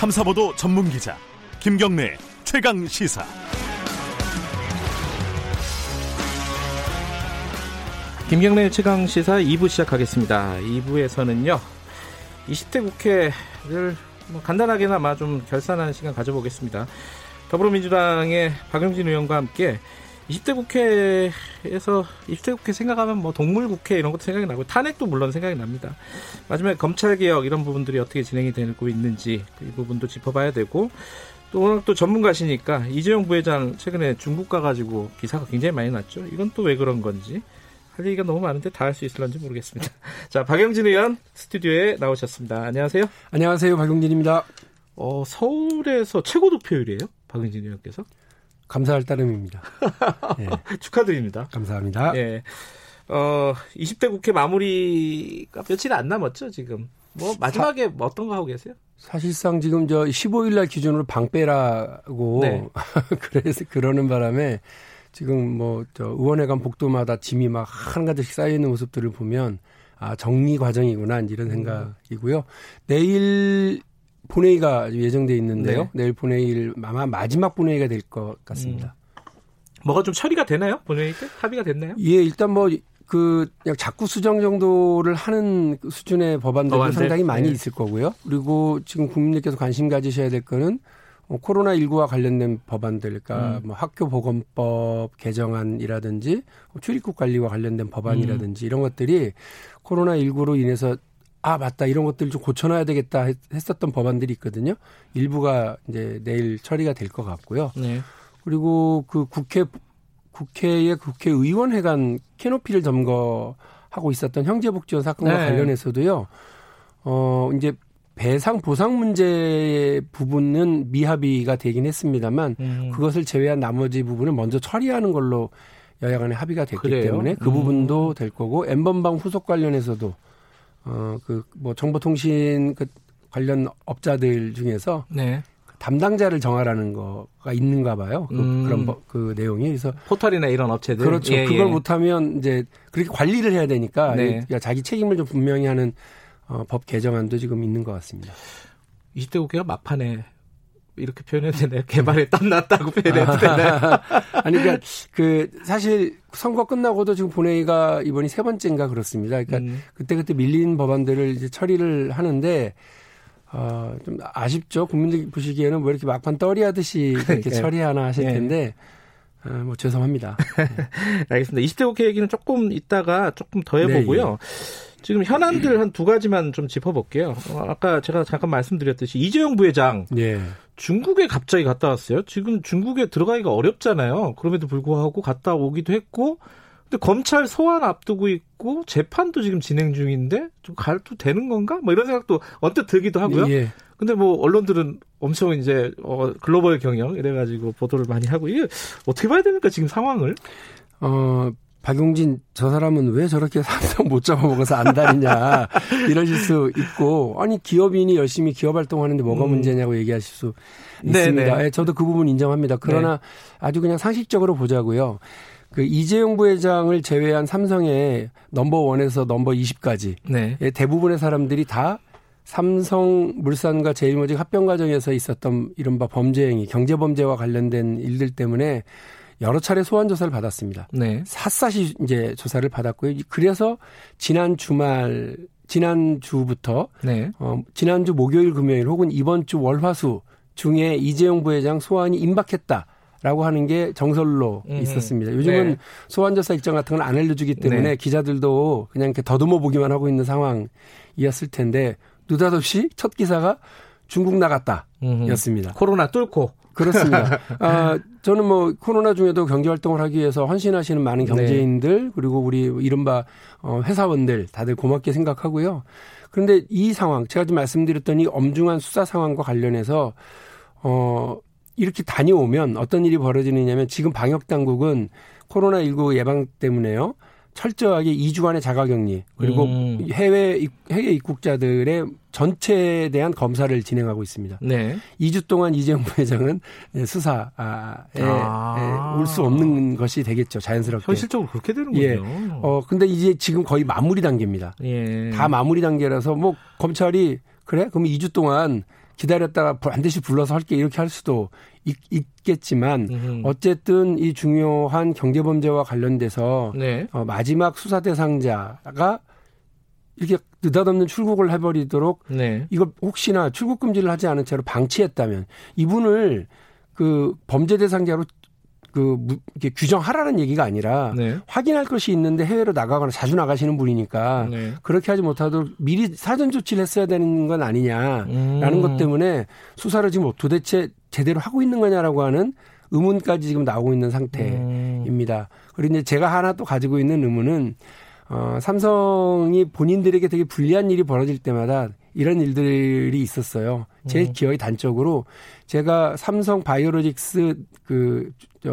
탐사보도 전문 기자 김경래 최강 시사. 김경래 최강 시사 2부 시작하겠습니다. 2부에서는요. 20대 국회를 뭐 간단하게나마 좀 결산하는 시간 가져보겠습니다. 더불어민주당의 박용진 의원과 함께 20대 국회에서 20대 국회 생각하면 뭐 동물 국회 이런 것도 생각이 나고 탄핵도 물론 생각이 납니다. 마지막에 검찰 개혁 이런 부분들이 어떻게 진행이 되고 있는지 이 부분도 짚어봐야 되고 또 오늘 또 전문가시니까 이재용 부회장 최근에 중국 가가지고 기사가 굉장히 많이 났죠. 이건 또 왜 그런 건지 할 얘기가 너무 많은데 다 할 수 있을런지 모르겠습니다. 자, 박영진 의원 스튜디오에 나오셨습니다. 안녕하세요. 안녕하세요. 박용진입니다. 어, 서울에서 최고 득표율이에요? 박영진 의원께서? 감사할 따름입니다. 예. 축하드립니다. 감사합니다. 예. 어, 20대 국회 마무리가 며칠 안 남았죠, 지금. 뭐, 마지막에 사, 어떤 거 하고 계세요? 사실상 지금 저 15일 날 기준으로 방빼라고 네. 그래서 그러는 바람에 지금 뭐 저 의원회관 복도마다 짐이 막 한가득씩 쌓여 있는 모습들을 보면 아 정리 과정이구나 이런 음. 생각이고요. 내일 본회의가 예정돼 있는데요. 네. 내일 본회의를 아마 마지막 본회의가 될 것 같습니다. 음. 뭐가 좀 처리가 되나요? 본회의 때 합의가 됐나요? 예, 일단 뭐 그 그냥 자꾸 수정 정도를 하는 그 수준의 법안들도 법안들? 상당히 많이 네. 있을 거고요. 그리고 지금 국민들께서 관심 가지셔야 될 거는 어, 코로나 19과 관련된 법안들, 그러니까 음. 뭐 학교 보건법 개정안이라든지 뭐 출입국 관리와 관련된 법안이라든지 음. 이런 것들이 코로나 19로 인해서 아 맞다 이런 것들 좀 고쳐놔야 되겠다 했었던 법안들이 있거든요. 일부가 이제 내일 처리가 될 것 같고요. 네. 그리고 그 국회 국회의 국회의원회관 캐노피를 점거하고 있었던 형제복지원 사건과 네. 관련해서도요. 어 이제 배상 보상 문제 부분은 미합의가 되긴 했습니다만 음. 그것을 제외한 나머지 부분을 먼저 처리하는 걸로 여야 간에 합의가 됐기 그래요? 때문에 그 음. 부분도 될 거고 엠번방 후속 관련해서도 어, 그, 뭐, 정보통신 그 관련 업자들 중에서 네. 담당자를 정하라는 거가 있는가 봐요. 그, 음. 그런 버, 그 내용이. 그래서. 포털이나 이런 업체들. 그렇죠. 예, 그걸 예. 못하면 이제 그렇게 관리를 해야 되니까 네. 자기 책임을 좀 분명히 하는 어, 법 개정안도 지금 있는 것 같습니다. 20대 국회가 막판에 이렇게 표현해도 되나요? 개발에 땀났다고 표현해도 되나요? 아니, 그러니까 그 사실 선거 끝나고도 지금 본회의가 이번이 세 번째인가 그렇습니다. 그러니까 음. 그때그때 밀린 법안들을 이제 처리를 하는데 어, 좀 아쉽죠. 국민들 보시기에는 뭐 이렇게 막판 떨이하듯이 이렇게 처리하나 하실 네. 텐데 아, 뭐 죄송합니다. 알겠습니다. 20대 국회 얘기는 조금 이따가 조금 더 해보고요. 네, 예. 지금 현안들 한 두 가지만 좀 짚어볼게요. 어, 아까 제가 잠깐 말씀드렸듯이 이재용 부회장 예. 중국에 갑자기 갔다 왔어요. 지금 중국에 들어가기가 어렵잖아요. 그럼에도 불구하고 갔다 오기도 했고, 근데 검찰 소환 앞두고 있고 재판도 지금 진행 중인데 좀 가도 되는 건가? 뭐 이런 생각도 언뜻 들기도 하고요. 예. 근데 뭐 언론들은 엄청 이제 어 글로벌 경영 이래가지고 보도를 많이 하고 이게 어떻게 봐야 됩니까 지금 상황을? 어 박용진 저 사람은 왜 저렇게 삼성 못 잡아먹어서 안달이냐 이러실 수 있고 아니 기업인이 열심히 기업 활동하는데 뭐가 음. 문제냐고 얘기하실 수 있습니다. 네, 저도 그 부분 인정합니다. 그러나 네. 아주 그냥 상식적으로 보자고요. 그 이재용 부회장을 제외한 삼성의 넘버 원에서 넘버 20까지 네. 대부분의 사람들이 다 삼성 물산과 제일모직 합병 과정에서 있었던 이른바 범죄 행위, 경제 범죄와 관련된 일들 때문에 여러 차례 소환 조사를 받았습니다. 네. 샅샅이 이제 조사를 받았고요. 그래서 지난 주말 지난 주부터 네. 어, 지난주 목요일 금요일 혹은 이번 주 월화수 중에 이재용 부회장 소환이 임박했다. 라고 하는 게 정설로 음. 있었습니다. 요즘은 네. 소환조사 일정 같은 건안 알려주기 때문에 네. 기자들도 그냥 이렇게 더듬어 보기만 하고 있는 상황이었을 텐데 느닷없이 첫 기사가 중국 나갔다 였습니다. 코로나 뚫고. 그렇습니다. 아, 저는 뭐 코로나 중에도 경제 활동을 하기 위해서 헌신하시는 많은 네. 경제인들 네. 그리고 우리 이른바 어, 회사원들 다들 고맙게 생각하고요. 그런데 이 상황 제가 지금 말씀드렸던 이 엄중한 수사 상황과 관련해서 어 이렇게 다녀오면 어떤 일이 벌어지느냐면 지금 방역 당국은 코로나 19 예방 때문에요. 철저하게 2주간의 자가격리 그리고 음. 해외 해외 입국자들의 전체에 대한 검사를 진행하고 있습니다. 네. 2주 동안 이재용 부회장은 수사에 아. 올수 없는 것이 되겠죠. 자연스럽게. 현실적으로 그렇게 되는군요. 예. 어 근데 이제 지금 거의 마무리 단계입니다. 예. 다 마무리 단계라서 뭐 검찰이 그래? 그럼 2주 동안 기다렸다가 반드시 불러서 할게 이렇게 할 수도 있, 겠지만 음. 어쨌든 이 중요한 경제 범죄와 관련돼서 네. 어, 마지막 수사 대상자가 이렇게 느닷없는 출국을 해버리도록 네. 이걸 혹시나 출국 금지를 하지 않은 채로 방치했다면 이분을 그 범죄 대상자로 그 이렇게 규정하라는 얘기가 아니라 네. 확인할 것이 있는데 해외로 나가거나 자주 나가시는 분이니까 네. 그렇게 하지 못하도록 미리 사전 조치를 했어야 되는 건 아니냐라는 음. 것 때문에 수사를 지금 도대체 제대로 하고 있는 거냐라고 하는 의문까지 지금 나오고 있는 상태입니다. 음. 그리고 이제 제가 하나 또 가지고 있는 의문은 어, 삼성이 본인들에게 되게 불리한 일이 벌어질 때마다 이런 일들이 있었어요. 제 음. 기억이 단적으로 제가 삼성 바이오로직스 그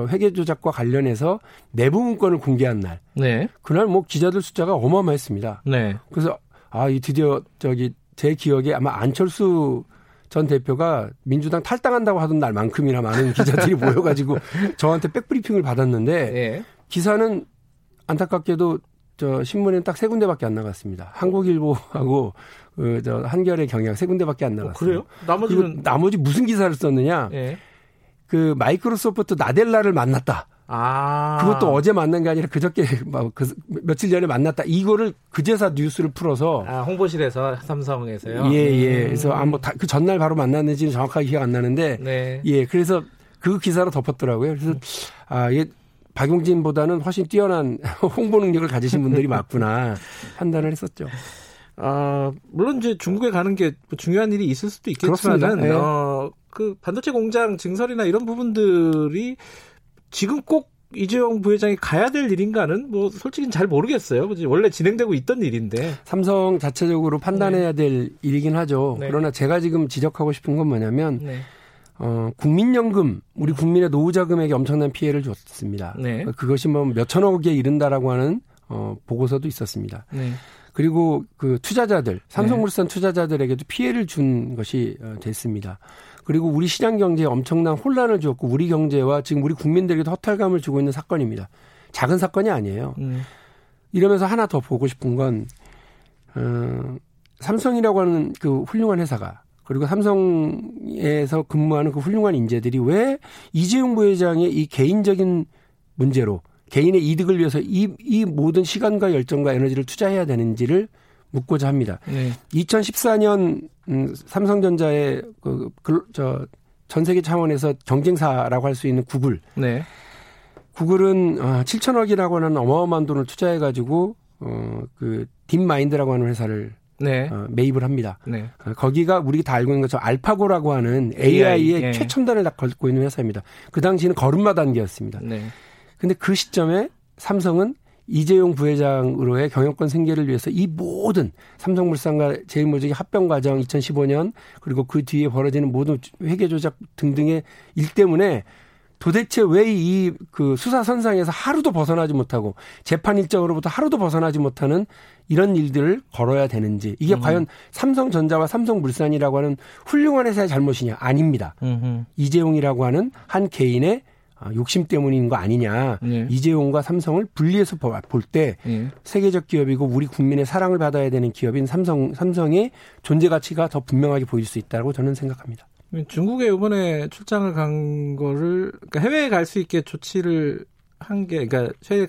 회계 조작과 관련해서 내부 문건을 공개한 날. 네. 그날 뭐 기자들 숫자가 어마어마했습니다. 네. 그래서 아, 이 드디어 저기 제 기억에 아마 안철수 전 대표가 민주당 탈당한다고 하던 날만큼이나 많은 기자들이 모여가지고 저한테 백브리핑을 받았는데 네. 기사는 안타깝게도 저 신문에는 딱 세 군데밖에 안 나갔습니다. 한국일보하고 그저 한겨레 경향 세 군데밖에 안 나갔어요. 어, 그래요? 나머지는 나머지 무슨 기사를 썼느냐? 예. 그 마이크로소프트 나델라를 만났다. 아. 그것도 어제 만난 게 아니라 그저께 그 며칠 전에 만났다. 이거를 그제사 뉴스를 풀어서 아, 홍보실에서 삼성에서요. 예, 예. 음. 그래서 아뭐 그 전날 바로 만났는지는 정확하게 기억 안 나는데 네. 예. 그래서 그 기사로 덮었더라고요. 그래서 아, 이게 박용진보다는 훨씬 뛰어난 홍보 능력을 가지신 분들이 맞구나 판단을 했었죠. 아, 물론 이제 중국에 가는 게뭐 중요한 일이 있을 수도 있겠지만은 네. 어, 그 반도체 공장 증설이나 이런 부분들이 지금 꼭 이재용 부회장이 가야 될 일인가는 뭐 솔직히 잘 모르겠어요. 원래 진행되고 있던 일인데. 삼성 자체적으로 판단해야 네. 될 일이긴 하죠. 네. 그러나 제가 지금 지적하고 싶은 건 뭐냐면 네. 어, 국민연금, 우리 국민의 노후자금에게 엄청난 피해를 줬습니다. 네. 그것이 뭐 몇천억에 이른다라고 하는 어, 보고서도 있었습니다. 네. 그리고 그 투자자들, 삼성물산 네. 투자자들에게도 피해를 준 것이 어, 됐습니다. 그리고 우리 시장 경제에 엄청난 혼란을 주었고 우리 경제와 지금 우리 국민들에게도 허탈감을 주고 있는 사건입니다. 작은 사건이 아니에요. 음. 이러면서 하나 더 보고 싶은 건 어, 삼성이라고 하는 그 훌륭한 회사가 그리고 삼성에서 근무하는 그 훌륭한 인재들이 왜 이재용 부회장의 이 개인적인 문제로 개인의 이득을 위해서 이, 이 모든 시간과 열정과 에너지를 투자해야 되는지를 묻고자 합니다. 네. 2014년 음, 삼성전자의 그, 그, 저, 전 세계 차원에서 경쟁사라고 할 수 있는 구글. 네. 구글은 어, 7천억이라고 하는 어마어마한 돈을 투자해가지고 어, 그 딥마인드라고 하는 회사를 네. 어, 매입을 합니다. 네. 어, 거기가 우리 다 알고 있는 것처럼 알파고라고 하는 AI의 AI, 예. 최첨단을 다 걸고 있는 회사입니다. 그 당시에는 걸음마 단계였습니다. 네. 근데 그 시점에 삼성은 이재용 부회장으로의 경영권 생계를 위해서 이 모든 삼성물산과 제일모직의 합병 과정 2015년 그리고 그 뒤에 벌어지는 모든 회계 조작 등등의 일 때문에 도대체 왜 이 그 수사 선상에서 하루도 벗어나지 못하고 재판 일정으로부터 하루도 벗어나지 못하는 이런 일들을 걸어야 되는지 이게 음. 과연 삼성전자와 삼성물산이라고 하는 훌륭한 회사의 잘못이냐 아닙니다. 음흠. 이재용이라고 하는 한 개인의 아, 욕심 때문인 거 아니냐. 네. 이재용과 삼성을 분리해서 볼때 네. 세계적 기업이고 우리 국민의 사랑을 받아야 되는 기업인 삼성 삼성의 존재 가치가 더 분명하게 보일 수 있다고 저는 생각합니다. 중국에 이번에 출장을 간 거를 그러니까 해외에 갈 수 있게 조치를 한 게 그러니까 해외에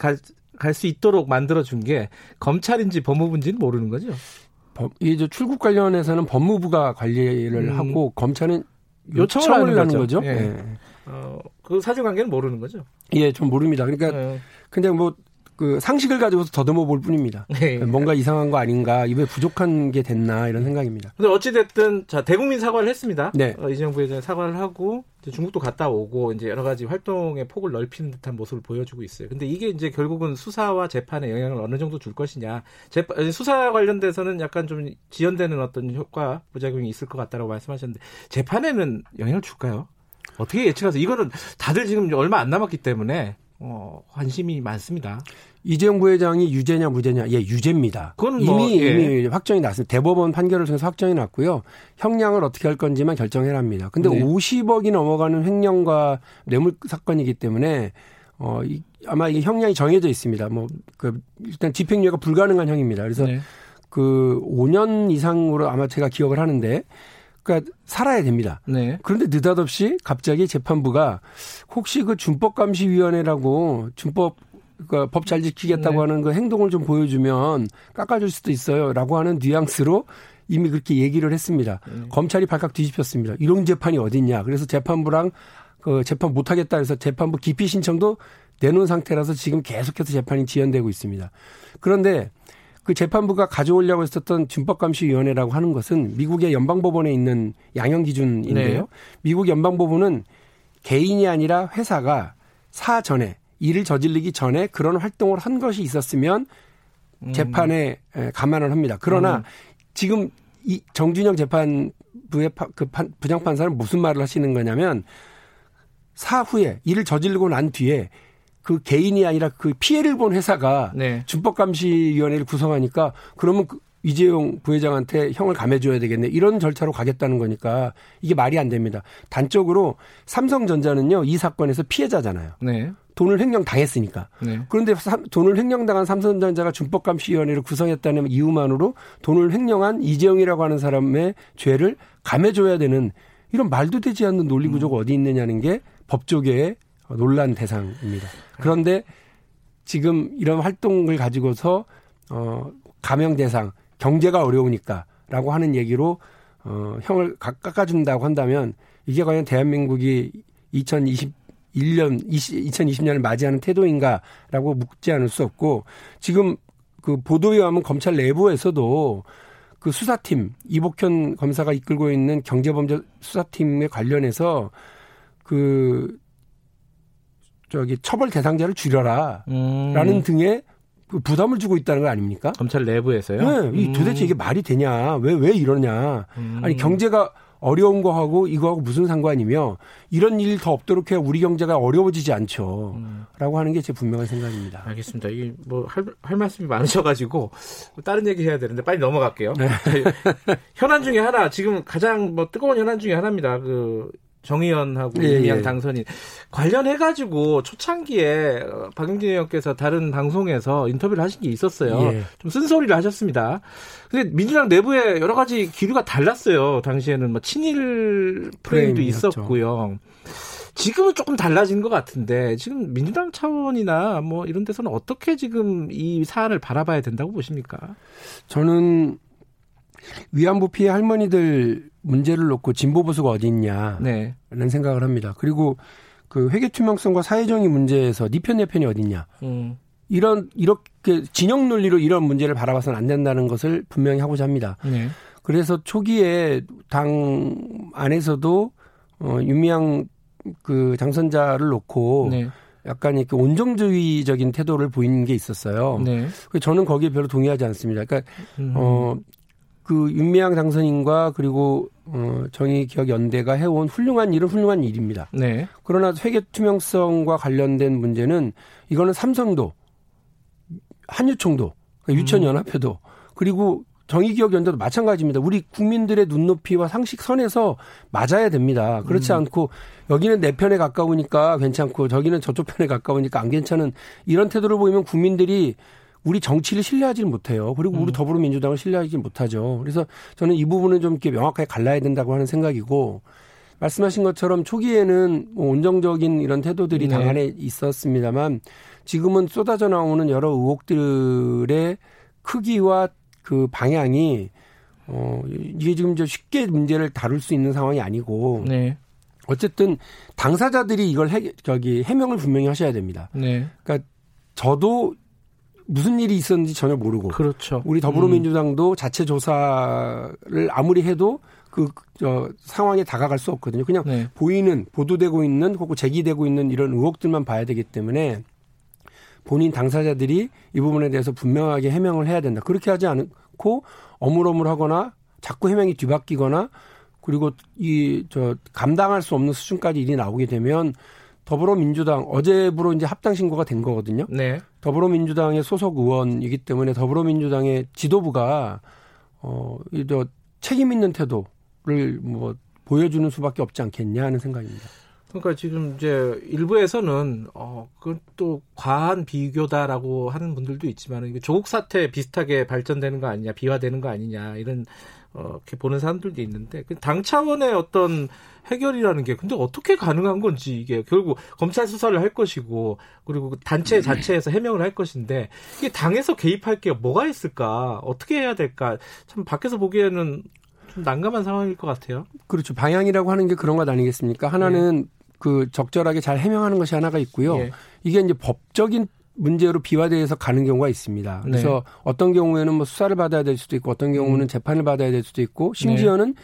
갈수 있도록 만들어 준 게 검찰인지 법무부인지는 모르는 거죠. 이제 출국 관련해서는 법무부가 관리를 음. 하고 검찰은 요청을, 요청을 하는 거죠. 예. 네. 어, 그 사실관계는 모르는 거죠? 예, 좀 모릅니다. 그러니까 네. 그냥 뭐 그 상식을 가지고서 더듬어 볼 뿐입니다. 네. 뭔가 이상한 거 아닌가, 입에 부족한 게 됐나 이런 생각입니다. 근데 어찌 됐든 자 대국민 사과를 했습니다. 네. 어, 이재용 부회장이 사과를 하고 중국도 갔다 오고 이제 여러 가지 활동의 폭을 넓히는 듯한 모습을 보여주고 있어요. 근데 이게 이제 결국은 수사와 재판에 영향을 어느 정도 줄 것이냐. 재판, 수사 관련돼서는 약간 좀 지연되는 어떤 효과 부작용이 있을 것 같다라고 말씀하셨는데 재판에는 영향을 줄까요? 어떻게 예측하세요? 이거는 다들 지금 얼마 안 남았기 때문에 어, 관심이 많습니다. 이재용 부회장이 유죄냐 무죄냐 예 유죄입니다. 그건 뭐, 이미 예. 이미 확정이 났습니다. 대법원 판결을 통해서 확정이 났고요. 형량을 어떻게 할 건지만 결정해야 합니다. 근데 네. 50억이 넘어가는 횡령과 뇌물 사건이기 때문에 어 이, 아마 이게 형량이 정해져 있습니다. 뭐 그 일단 집행유예가 불가능한 형입니다. 그래서 네. 그 5년 이상으로 아마 제가 기억을 하는데 그러니까 살아야 됩니다. 네. 그런데 느닷없이 갑자기 재판부가 혹시 그 준법감시위원회라고 준법 그러니까 법 잘 지키겠다고 네. 하는 그 행동을 좀 보여주면 깎아줄 수도 있어요라고 하는 뉘앙스로 이미 그렇게 얘기를 했습니다. 네. 검찰이 발칵 뒤집혔습니다. 이런 재판이 어딨냐. 그래서 재판부랑 그 재판 못하겠다 해서 재판부 기피 신청도 내놓은 상태라서 지금 계속해서 재판이 지연되고 있습니다. 그런데 그 재판부가 가져오려고 했었던 준법감시위원회라고 하는 것은 미국의 연방법원에 있는 양형 기준인데요. 네. 미국 연방법원은 개인이 아니라 회사가 사전에 일을 저질르기 전에 그런 활동을 한 것이 있었으면 음. 재판에 감안을 합니다. 그러나 음. 지금 이 정준영 재판부의 그 부장판사는 무슨 말을 하시는 거냐면 사후에 일을 저지르고 난 뒤에 그 개인이 아니라 그 피해를 본 회사가 네. 준법감시위원회를 구성하니까 그러면 그 이재용 부회장한테 형을 감해줘야 되겠네. 이런 절차로 가겠다는 거니까 이게 말이 안 됩니다. 단적으로 삼성전자는요, 이 사건에서 피해자잖아요. 네. 돈을 횡령 당했으니까. 네. 그런데 돈을 횡령당한 삼성전자가 준법감시위원회를 구성했다는 이유만으로 돈을 횡령한 이재용이라고 하는 사람의 죄를 감해줘야 되는 이런 말도 되지 않는 논리 구조가 음. 어디 있느냐는 게 법조계의 논란 대상입니다. 그런데 지금 이런 활동을 가지고서 어 감형 대상 경제가 어려우니까라고 하는 얘기로 어 형을 깎아준다고 한다면 이게 과연 대한민국이 2021년 20, 2020년을 맞이하는 태도인가라고 묻지 않을 수 없고 지금 그 보도에 의하면 검찰 내부에서도 그 수사팀 이복현 검사가 이끌고 있는 경제범죄 수사팀에 관련해서 그 저기 처벌 대상자를 줄여라라는 음. 등의 그 부담을 주고 있다는 거 아닙니까? 검찰 내부에서요? 네. 이 음. 도대체 이게 말이 되냐? 왜, 왜 이러냐? 음. 아니, 경제가 어려운 거하고 이거하고 무슨 상관이며 이런 일 더 없도록 해야 우리 경제가 어려워지지 않죠. 음. 라고 하는 게 제 분명한 생각입니다. 알겠습니다. 이게 뭐할 할 말씀이 많으셔가지고 다른 얘기 해야 되는데 빨리 넘어갈게요. 네. 현안 중에 하나 지금 가장 뭐 뜨거운 현안 중에 하나입니다. 그 정의연하고 예, 이미양 예. 당선인 관련해 가지고 초창기에 박영진 의원께서 다른 방송에서 인터뷰를 하신 게 있었어요. 예. 좀 쓴소리를 하셨습니다. 근데 민주당 내부에 여러 가지 기류가 달랐어요. 당시에는 뭐 친일 프레임도 있었고요. 지금은 조금 달라진 것 같은데 지금 민주당 차원이나 뭐 이런 데서는 어떻게 지금 이 사안을 바라봐야 된다고 보십니까? 저는 위안부 피해 할머니들 문제를 놓고 진보 보수가 어디 있냐라는 네. 생각을 합니다. 그리고 그 회계 투명성과 사회정의 문제에서 니 편내 네 편이 어디 있냐. 음. 이런 이렇게 진영 논리로 이런 문제를 바라봐서는 안 된다는 것을 분명히 하고자 합니다. 네. 그래서 초기에 당 안에서도 어 윤미향 그 당선자를 놓고 네. 약간 이렇게 온정주의적인 태도를 보이는 게 있었어요. 네. 저는 거기에 별로 동의하지 않습니다. 그러니까 음. 어그 윤미향 당선인과 그리고 어 정의기억 연대가 해온 훌륭한 일은 훌륭한 일입니다. 네. 그러나 회계 투명성과 관련된 문제는 이거는 삼성도 한유총도 그러니까 유천연합회도 그리고 정의기억연대도 마찬가지입니다. 우리 국민들의 눈높이와 상식 선에서 맞아야 됩니다. 그렇지 음. 않고 여기는 내 편에 가까우니까 괜찮고 저기는 저쪽 편에 가까우니까 안 괜찮은 이런 태도를 보이면 국민들이 우리 정치를 신뢰하지 못해요. 그리고 우리 음. 더불어민주당을 신뢰하지 못하죠. 그래서 저는 이 부분은 좀 이렇게 명확하게 갈라야 된다고 하는 생각이고 말씀하신 것처럼 초기에는 뭐 온정적인 이런 태도들이 네. 당 안에 있었습니다만 지금은 쏟아져 나오는 여러 의혹들의 크기와 그 방향이 어 이게 지금 저 쉽게 문제를 다룰 수 있는 상황이 아니고 네. 어쨌든 당사자들이 이걸 해, 저기 해명을 분명히 하셔야 됩니다. 네. 그러니까 저도 무슨 일이 있었는지 전혀 모르고. 그렇죠. 우리 더불어민주당도 음. 자체 조사를 아무리 해도 그, 저, 상황에 다가갈 수 없거든요. 그냥 네. 보이는, 보도되고 있는, 혹은 제기되고 있는 이런 의혹들만 봐야 되기 때문에 본인 당사자들이 이 부분에 대해서 분명하게 해명을 해야 된다. 그렇게 하지 않고 어물어물 하거나 자꾸 해명이 뒤바뀌거나 그리고 이, 저, 감당할 수 없는 수준까지 일이 나오게 되면 더불어민주당 어제부로 이제 합당 신고가 된 거거든요. 네. 더불어민주당의 소속 의원이기 때문에 더불어민주당의 지도부가 어이저 책임 있는 태도를 뭐 보여주는 수밖에 없지 않겠냐 하는 생각입니다. 그러니까 지금 이제 일부에서는 어 그건 또 과한 비교다라고 하는 분들도 있지만 조국 사태 비슷하게 발전되는 거 아니냐 비화되는 거 아니냐 이런 어, 이렇게 보는 사람들도 있는데 그당 차원의 어떤 해결이라는 게 근데 어떻게 가능한 건지 이게 결국 검찰 수사를 할 것이고 그리고 단체 자체에서 해명을 할 것인데 이게 당에서 개입할 게 뭐가 있을까 어떻게 해야 될까 참 밖에서 보기에는 좀 난감한 상황일 것 같아요. 그렇죠. 방향이라고 하는 게 그런 것 아니겠습니까? 하나는 예. 그 적절하게 잘 해명하는 것이 하나가 있고요. 예. 이게 이제 법적인 문제로 비화돼서 가는 경우가 있습니다. 그래서 네. 어떤 경우에는 뭐 수사를 받아야 될 수도 있고 어떤 경우는 음. 재판을 받아야 될 수도 있고 심지어는 네.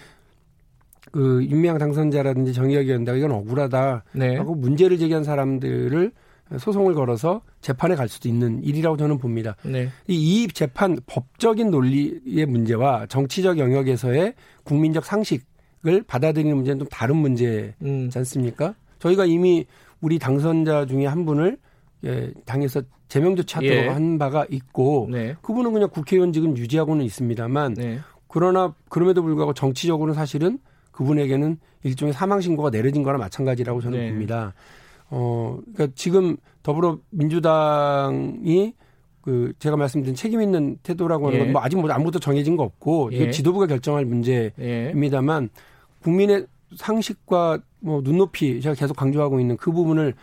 그 윤미향 당선자라든지 정의혁 위원장 이건 억울하다 네. 하고 문제를 제기한 사람들을 소송을 걸어서 재판에 갈 수도 있는 일이라고 저는 봅니다. 네. 이 재판 법적인 논리의 문제와 정치적 영역에서의 국민적 상식을 받아들이는 문제는 좀 다른 문제지 음. 않습니까? 저희가 이미 우리 당선자 중에 한 분을 예, 당에서 제명 조치하도록 예. 한 바가 있고 네. 그분은 그냥 국회의원직은 유지하고는 있습니다만 네. 그러나 그럼에도 불구하고 정치적으로는 사실은 그분에게는 일종의 사망 신고가 내려진 거나 마찬가지라고 저는 네. 봅니다. 어, 그러니까 지금 더불어민주당이 그 제가 말씀드린 책임 있는 태도라고 하는 예. 건뭐 아직 뭐 아무것도 정해진 거 없고 예. 지도부가 결정할 문제입니다만 국민의 상식과 뭐 눈높이 제가 계속 강조하고 있는 그 부분을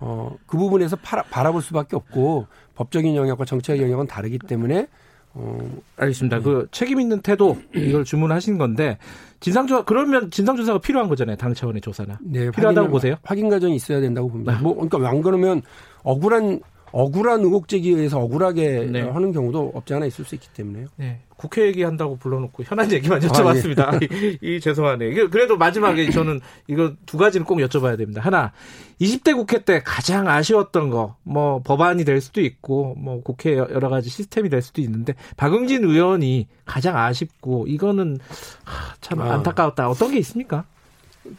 어, 그 부분에서 팔아, 바라볼 수밖에 없고 법적인 영역과 정치적 영역은 다르기 때문에 어, 알겠습니다. 네. 그 책임 있는 태도 이걸 주문하신 건데 진상조사 그러면 진상조사가 필요한 거잖아요. 당 차원의 조사나 네, 필요하다고 확인, 보세요? 확인 과정이 있어야 된다고 봅니다. 아. 뭐 그러니까 안 그러면 억울한 억울한 의혹 제기에서 억울하게 네. 하는 경우도 없지 않아 있을 수 있기 때문에요. 네. 국회 얘기한다고 불러놓고 현안 얘기만 여쭤봤습니다. 아, 예. 이, 이, 죄송하네. 그래도 마지막에 저는 이거 두 가지는 꼭 여쭤봐야 됩니다. 하나, 20대 국회 때 가장 아쉬웠던 거, 뭐 법안이 될 수도 있고, 뭐 국회 여러 가지 시스템이 될 수도 있는데 박용진 의원이 가장 아쉽고 이거는 참 아. 안타까웠다. 어떤 게 있습니까?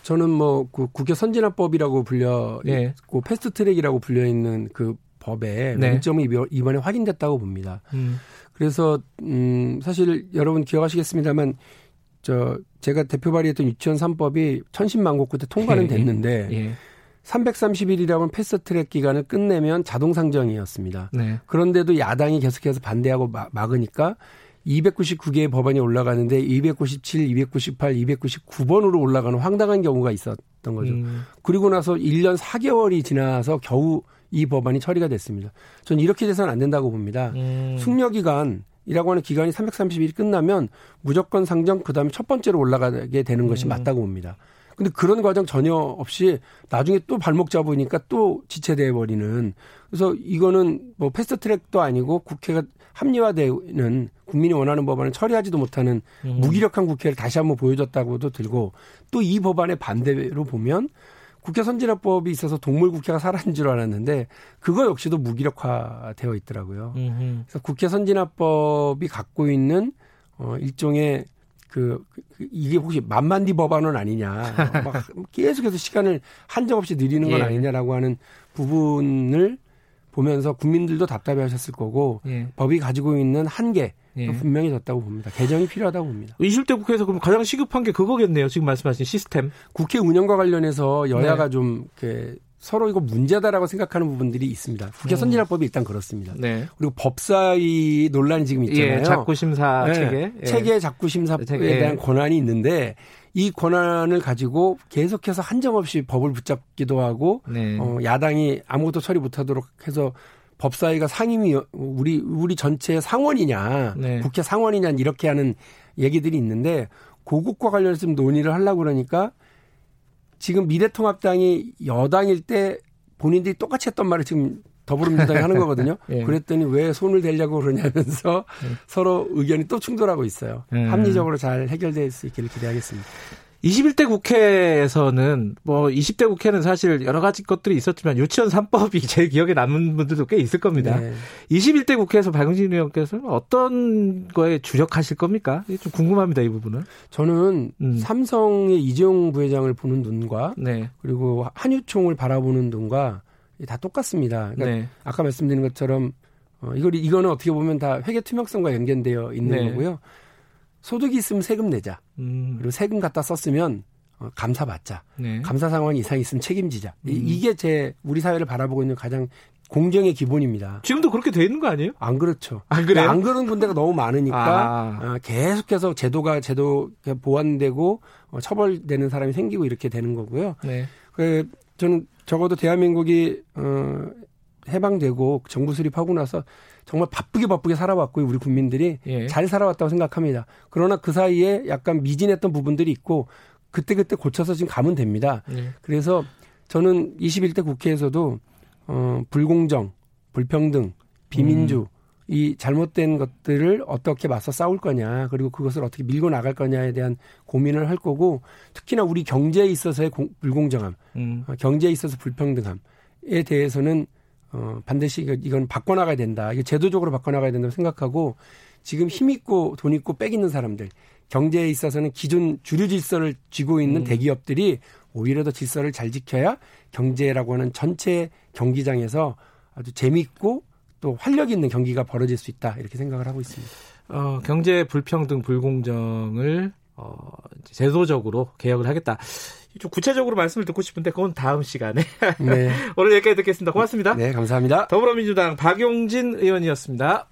저는 뭐 그 국회 선진화법이라고 불려 네. 있고 패스트트랙이라고 불려 있는 그 법에 네. 문제점이 이번에 확인됐다고 봅니다. 음. 그래서 음 사실 여러분 기억하시겠습니다만 저 제가 대표 발의했던 유치원 3법이 천신만고 끝에 통과는 예, 예. 됐는데 예. 330일이라는 패스트트랙 기간을 끝내면 자동 상정이었습니다. 네. 그런데도 야당이 계속해서 반대하고 막으니까 299개의 법안이 올라가는데 297, 298, 299번으로 올라가는 황당한 경우가 있었던 거죠. 음. 그리고 나서 1년 4개월이 지나서 겨우 이 법안이 처리가 됐습니다. 저는 이렇게 돼서는 안 된다고 봅니다. 음. 숙려 기간 이라고 하는 기간이 330일이 끝나면 무조건 상정 그다음에 첫 번째로 올라가게 되는 것이 음. 맞다고 봅니다. 근데 그런 과정 전혀 없이 나중에 또 발목 잡으니까 또 지체돼 버리는 그래서 이거는 뭐 패스트 트랙도 아니고 국회가 합리화되는 국민이 원하는 법안을 처리하지도 못하는 음. 무기력한 국회를 다시 한번 보여줬다고도 들고 또 이 법안의 반대로 보면 국회 선진화법이 있어서 동물 국회가 사라진 줄 알았는데 그거 역시도 무기력화되어 있더라고요. 음흠. 그래서 국회 선진화법이 갖고 있는 어 일종의 그, 그 이게 혹시 만만디 법안은 아니냐 막 계속해서 시간을 한정 없이 늘리는 건 예. 아니냐라고 하는 부분을 보면서 국민들도 답답해 하셨을 거고 예. 법이 가지고 있는 한계 예. 분명히 졌다고 봅니다. 개정이 필요하다고 봅니다. 20대 국회에서 그럼 가장 시급한 게 그거겠네요. 지금 말씀하신 시스템. 국회 운영과 관련해서 여야가 네. 좀 이렇게 서로 이거 문제다라고 생각하는 부분들이 있습니다. 국회 음. 선진화법이 일단 그렇습니다. 네. 그리고 법사위 논란이 지금 있잖아요. 예, 심사 네. 체계. 예. 체계 작구 심사에 예. 대한 권한이 있는데 이 권한을 가지고 계속해서 한정없이 법을 붙잡기도 하고 네. 어, 야당이 아무것도 처리 못하도록 해서 법사위가 상임위 우리 우리 전체 상원이냐 네. 국회 상원이냐 이렇게 하는 얘기들이 있는데 고국과 관련해서 좀 논의를 하려고 그러니까 지금 미래통합당이 여당일 때 본인들이 똑같이 했던 말을 지금 더불어민주당이 하는 거거든요. 예. 그랬더니 왜 손을 대려고 그러냐면서 예. 서로 의견이 또 충돌하고 있어요. 음. 합리적으로 잘 해결될 수 있기를 기대하겠습니다. 21대 국회에서는 뭐 20대 국회는 사실 여러 가지 것들이 있었지만 유치원 3법이 제일 기억에 남는 분들도 꽤 있을 겁니다. 네. 21대 국회에서 박용진 의원께서는 어떤 거에 주력하실 겁니까? 좀 궁금합니다, 이 부분은. 저는 음. 삼성의 이재용 부회장을 보는 눈과 네. 그리고 한유총을 바라보는 눈과 다 똑같습니다. 그러니까 네. 아까 말씀드린 것처럼 어, 이걸 이거는 어떻게 보면 다 회계 투명성과 연결되어 있는 네. 거고요. 소득이 있으면 세금 내자. 음. 그리고 세금 갖다 썼으면 어, 감사 받자. 네. 감사 상황 이상 있으면 책임지자. 음. 이 게 제 우리 사회를 바라보고 있는 가장 공정의 기본입니다. 지금도 그렇게 돼 있는 거 아니에요? 안 그렇죠. 안 그래요? 그러니까 안 그런 군대가 너무 많으니까 아. 어, 계속해서 제도가 제도 보완되고 어, 처벌되는 사람이 생기고 이렇게 되는 거고요. 네. 그 저는 적어도 대한민국이 어 해방되고 정부 수립하고 나서 정말 바쁘게 바쁘게 살아왔고 우리 국민들이 예. 잘 살아왔다고 생각합니다. 그러나 그 사이에 약간 미진했던 부분들이 있고 그때그때 고쳐서 지금 가면 됩니다. 예. 그래서 저는 21대 국회에서도 어, 불공정, 불평등, 비민주, 음. 이 잘못된 것들을 어떻게 맞서 싸울 거냐, 그리고 그것을 어떻게 밀고 나갈 거냐에 대한 고민을 할 거고, 특히나 우리 경제에 있어서의 공, 불공정함, 음. 어, 경제에 있어서 불평등함에 대해서는 어, 반드시 이건 바꿔나가야 된다. 이게 제도적으로 바꿔나가야 된다고 생각하고, 지금 힘 있고 돈 있고 빽 있는 사람들, 경제에 있어서는 기존 주류 질서를 쥐고 있는 음. 대기업들이 오히려 더 질서를 잘 지켜야 경제라고 하는 전체 경기장에서 아주 재미있고 또 활력 있는 경기가 벌어질 수 있다 이렇게 생각을 하고 있습니다. 어, 경제 불평등 불공정을 어, 제도적으로 개혁을 하겠다. 좀 구체적으로 말씀을 듣고 싶은데 그건 다음 시간에. 네. 오늘 여기까지 듣겠습니다. 고맙습니다. 네, 감사합니다. 더불어민주당 박용진 의원이었습니다.